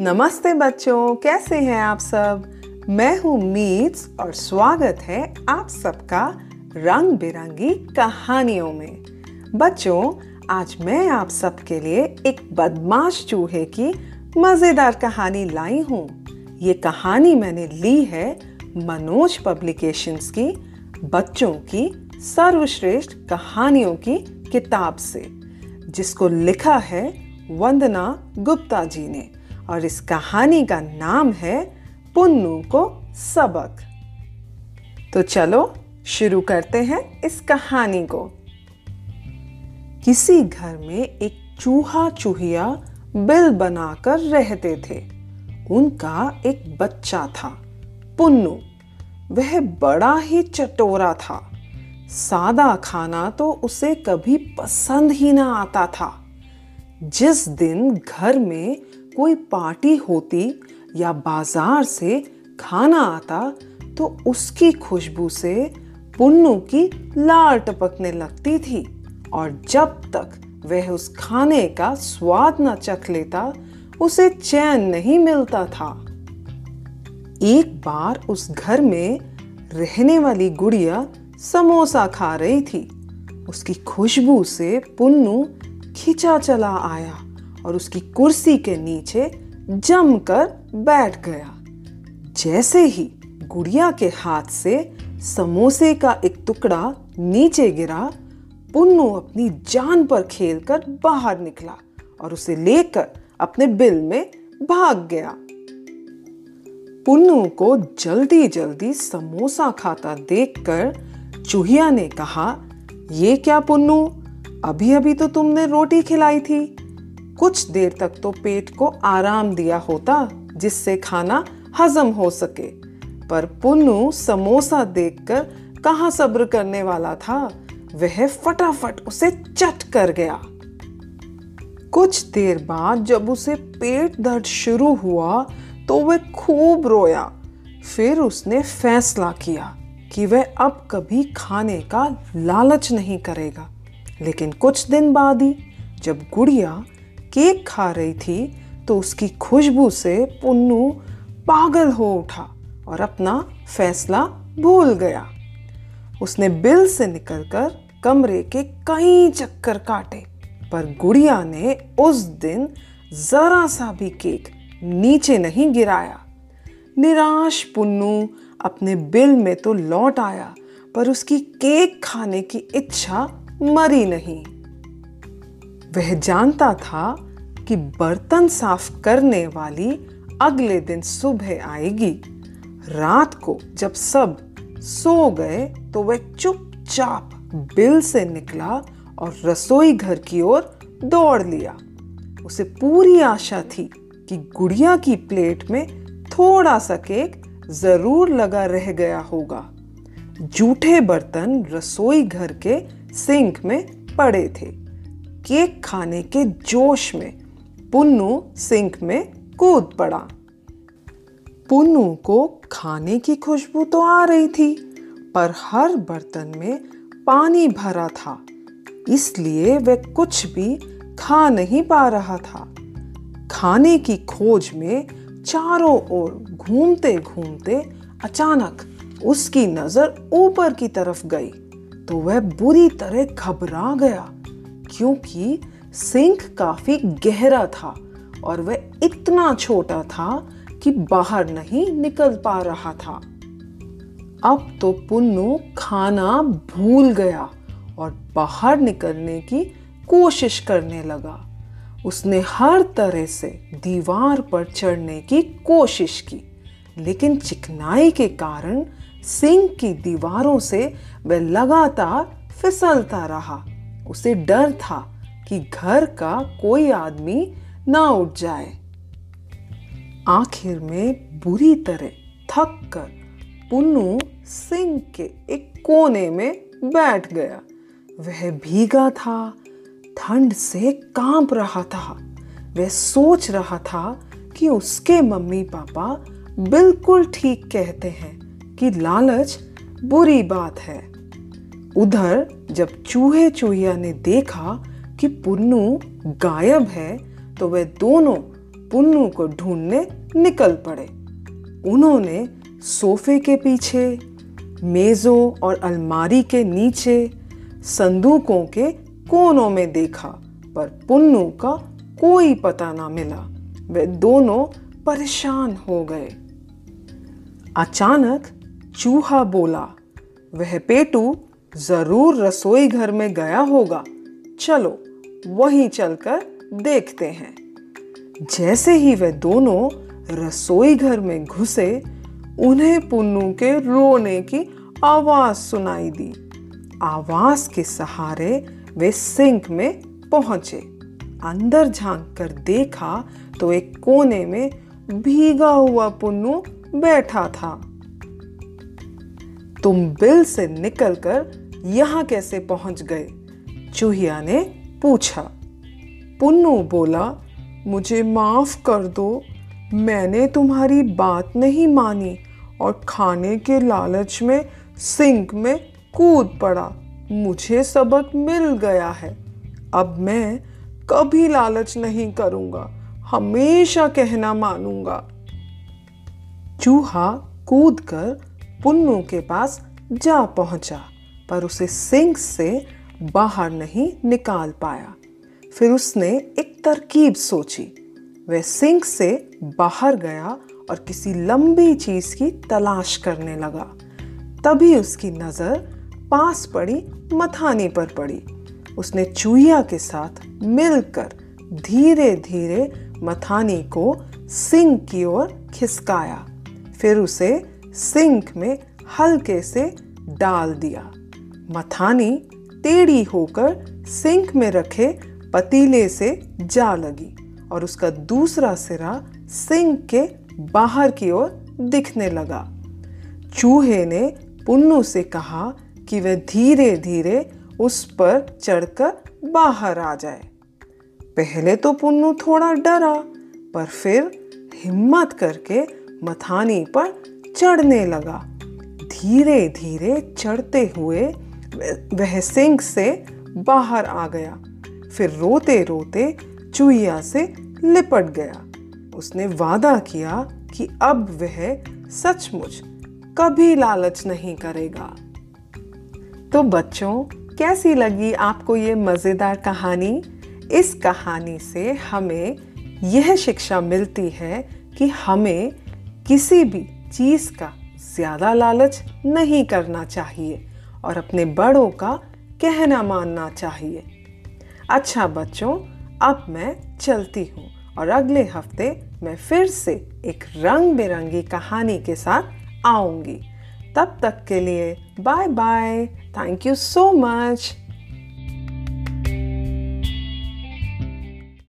नमस्ते बच्चों, कैसे हैं आप सब? मैं हूँ मीट्स और स्वागत है आप सबका रंग बिरंगी कहानियों में। बच्चों, आज मैं आप सबके लिए एक बदमाश चूहे की मज़ेदार कहानी लाई हूँ। ये कहानी मैंने ली है मनोज पब्लिकेशंस की, बच्चों की सर्वश्रेष्ठ कहानियों की किताब से, जिसको लिखा है वंदना गुप्ता जी ने। और इस कहानी का नाम है पुन्नू को सबक। तो चलो शुरू करते हैं इस कहानी को। किसी घर में एक चूहा चूहिया बिल बनाकर रहते थे। उनका एक बच्चा था, पुन्नू। वह बड़ा ही चटोरा था। सादा खाना तो उसे कभी पसंद ही ना आता था। जिस दिन घर में कोई पार्टी होती या बाज़ार से खाना आता तो उसकी खुशबू से पुन्नू की लार टपकने लगती थी। और जब तक वह उस खाने का स्वाद न चख लेता, उसे चैन नहीं मिलता था। एक बार उस घर में रहने वाली गुड़िया समोसा खा रही थी। उसकी खुशबू से पुन्नू खिंचा चला आया। और उसकी कुर्सी के नीचे जमकर बैठ गया। जैसे ही गुड़िया के हाथ से समोसे का एक टुकड़ा नीचे गिरा, पुन्नू अपनी जान पर खेलकर बाहर निकला और उसे लेकर अपने बिल में भाग गया। पुन्नू को जल्दी जल्दी समोसा खाता देखकर चूहिया ने कहा, ये क्या पुन्नू? अभी अभी तो तुमने रोटी खिलाई थी। कुछ देर तक तो पेट को आराम दिया होता, जिससे खाना हजम हो सके। पर पुन्नू समोसा देखकर कहा सब्र करने वाला था, वह फटाफट उसे चट कर गया। कुछ देर बाद जब उसे पेट दर्द शुरू हुआ तो वह खूब रोया। फिर उसने फैसला किया कि वह अब कभी खाने का लालच नहीं करेगा। लेकिन कुछ दिन बाद ही जब गुड़िया केक खा रही थी तो उसकी खुशबू से पुन्नू पागल हो उठा और अपना फैसला भूल गया। उसने बिल से निकलकर कमरे के कई चक्कर काटे, पर गुड़िया ने उस दिन जरा सा भी केक नीचे नहीं गिराया। निराश पुन्नू अपने बिल में तो लौट आया, पर उसकी केक खाने की इच्छा मरी नहीं। वह जानता था कि बर्तन साफ़ करने वाली अगले दिन सुबह आएगी। रात को जब सब सो गए तो वह चुपचाप बिल से निकला और रसोई घर की ओर दौड़ लिया। उसे पूरी आशा थी कि गुड़िया की प्लेट में थोड़ा सा केक ज़रूर लगा रह गया होगा। जूठे बर्तन रसोई घर के सिंक में पड़े थे। केक खाने के जोश में पुन्नू सिंक में कूद पड़ा। पुन्नू को खाने की खुशबू तो आ रही थी, पर हर बर्तन में पानी भरा था, इसलिए वह कुछ भी खा नहीं पा रहा था। खाने की खोज में चारों ओर घूमते घूमते अचानक उसकी नज़र ऊपर की तरफ़ गई तो वह बुरी तरह घबरा गया, क्योंकि सिंक काफ़ी गहरा था और वह इतना छोटा था कि बाहर नहीं निकल पा रहा था। अब तो पुन्नू खाना भूल गया और बाहर निकलने की कोशिश करने लगा। उसने हर तरह से दीवार पर चढ़ने की कोशिश की, लेकिन चिकनाई के कारण सिंक की दीवारों से वह लगातार फिसलता रहा। उसे डर था कि घर का कोई आदमी ना उठ जाए। आखिर में बुरी तरह थक कर पुन्नू सिंह के एक कोने में बैठ गया। वह भीगा था, ठंड से काँप रहा था। वह सोच रहा था कि उसके मम्मी पापा बिल्कुल ठीक कहते हैं कि लालच बुरी बात है। उधर जब चूहे चूहिया ने देखा कि पुन्नू गायब है तो वे दोनों पुन्नू को ढूँढने निकल पड़े। उन्होंने सोफे के पीछे, मेजों और अलमारी के नीचे, संदूकों के कोनों में देखा, पर पुन्नू का कोई पता ना मिला। वे दोनों परेशान हो गए। अचानक चूहा बोला, वह पेटू ज़रूर रसोई घर में गया होगा। चलो, वहीं चलकर देखते हैं। जैसे ही वे दोनों रसोई घर में घुसे, उन्हें पुन्नू के रोने की आवाज़ सुनाई दी। आवाज़ के सहारे वे सिंक में पहुँचे। अंदर झाँक कर देखा तो एक कोने में भीगा हुआ पुन्नू बैठा था। तुम बिल से निकलकर यहाँ कैसे पहुँच गए? चूहिया ने पूछा, पुन्नू बोला, मुझे माफ़ कर दो, मैंने तुम्हारी बात नहीं मानी और खाने के लालच में सिंक में कूद पड़ा। मुझे सबक मिल गया है। अब मैं कभी लालच नहीं करूँगा, हमेशा कहना मानूँगा। चूहा कूदकर पुन्नू के पास जा पहुँचा, पर उसे सिंक से बाहर नहीं निकाल पाया। फिर उसने एक तरकीब सोची। वह सिंक से बाहर गया और किसी लंबी चीज़ की तलाश करने लगा। तभी उसकी नज़र पास पड़ी, मथानी पर पड़ी। उसने चूहिया के साथ मिलकर धीरे धीरे मथानी को सिंक की ओर खिसकाया। फिर उसे सिंक में हल्के से डाल दिया। मथानी टेढ़ी होकर सिंक में रखे पतीले से जा लगी और उसका दूसरा सिरा सिंक के बाहर की ओर दिखने लगा। चूहे ने पुन्नू से कहा कि वह धीरे धीरे उस पर चढ़कर बाहर आ जाए। पहले तो पुन्नू थोड़ा डरा, पर फिर हिम्मत करके मथानी पर चढ़ने लगा। धीरे धीरे चढ़ते हुए वह सिंक से बाहर आ गया। फिर रोते रोते चुईया से लिपट गया। उसने वादा किया कि अब वह सचमुच कभी लालच नहीं करेगा। तो बच्चों, कैसी लगी आपको ये मज़ेदार कहानी? इस कहानी से हमें यह शिक्षा मिलती है कि हमें किसी भी चीज़ का ज़्यादा लालच नहीं करना चाहिए। और अपने बड़ों का कहना मानना चाहिए। अच्छा बच्चों, अब मैं चलती हूँ और अगले हफ़्ते मैं फिर से एक रंग बिरंगी कहानी के साथ आऊँगी। तब तक के लिए bye bye thank you so much